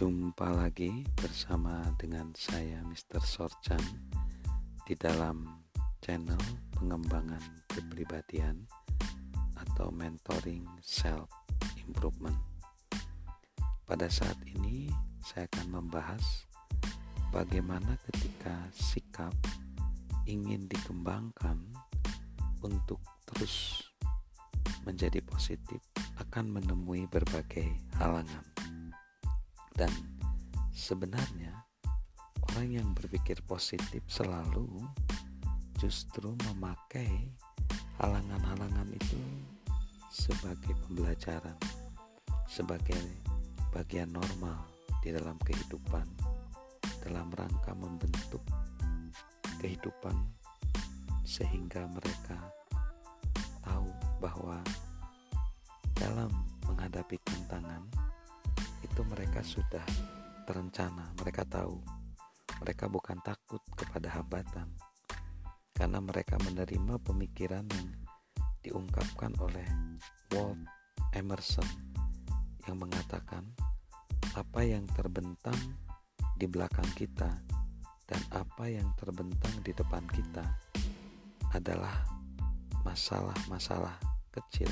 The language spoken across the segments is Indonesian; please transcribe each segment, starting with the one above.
Jumpa lagi bersama dengan saya Mr. Sorchan di dalam channel pengembangan kepribadian atau mentoring self improvement. Pada saat ini saya akan membahas bagaimana ketika sikap ingin dikembangkan untuk terus menjadi positif akan menemui berbagai halangan dan sebenarnya orang yang berpikir positif selalu justru memakai halangan-halangan itu sebagai pembelajaran, sebagai bagian normal di dalam kehidupan, dalam rangka membentuk kehidupan sehingga mereka tahu bahwa dalam menghadapi tantangan itu mereka sudah terencana, mereka tahu. Mereka bukan takut kepada hambatan karena mereka menerima pemikiran yang diungkapkan oleh Walt Emerson yang mengatakan apa yang terbentang di belakang kita dan apa yang terbentang di depan kita adalah masalah-masalah kecil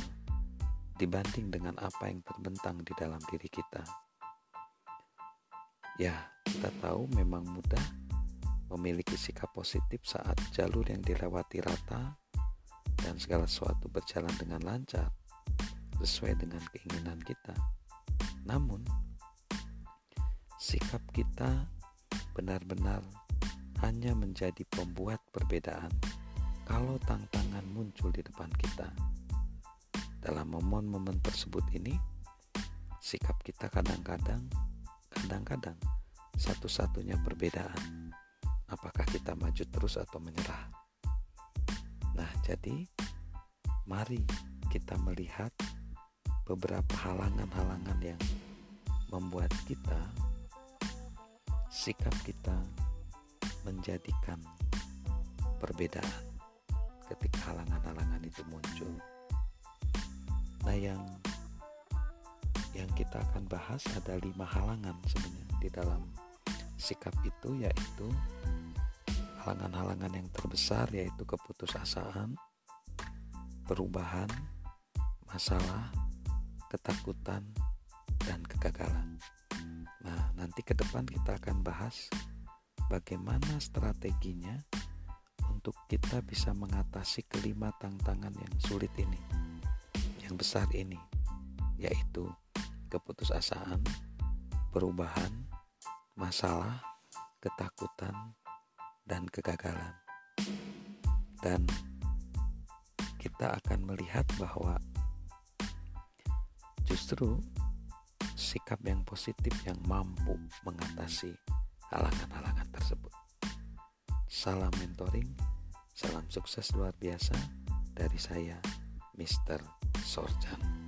dibanding dengan apa yang terbentang di dalam diri kita. Ya, kita tahu memang mudah memiliki sikap positif saat jalur yang dilewati rata dan segala sesuatu berjalan dengan lancar sesuai dengan keinginan kita. Namun, sikap kita benar-benar hanya menjadi pembuat perbedaan kalau tantangan muncul di depan kita. Dalam momen-momen tersebut ini, sikap kita kadang-kadang kadang-kadang satu-satunya perbedaan apakah kita maju terus atau menyerah. Nah, jadi mari kita melihat beberapa halangan-halangan yang membuat kita sikap kita menjadikan perbedaan ketika halangan-halangan itu muncul. Nah, yang yang kita akan bahas ada lima halangan sebenarnya di dalam sikap itu yaitu halangan-halangan yang terbesar yaitu keputusasaan, perubahan, masalah, ketakutan, dan kegagalan. Nah, nanti ke depan kita akan bahas bagaimana strateginya untuk kita bisa mengatasi kelima tantangan yang sulit ini, yang besar ini, yaitu keputusasaan, perubahan, masalah, ketakutan, dan kegagalan. Dan kita akan melihat bahwa justru sikap yang positif yang mampu mengatasi halangan-halangan tersebut. Salam mentoring, salam sukses luar biasa dari saya, Mr. Sorjan.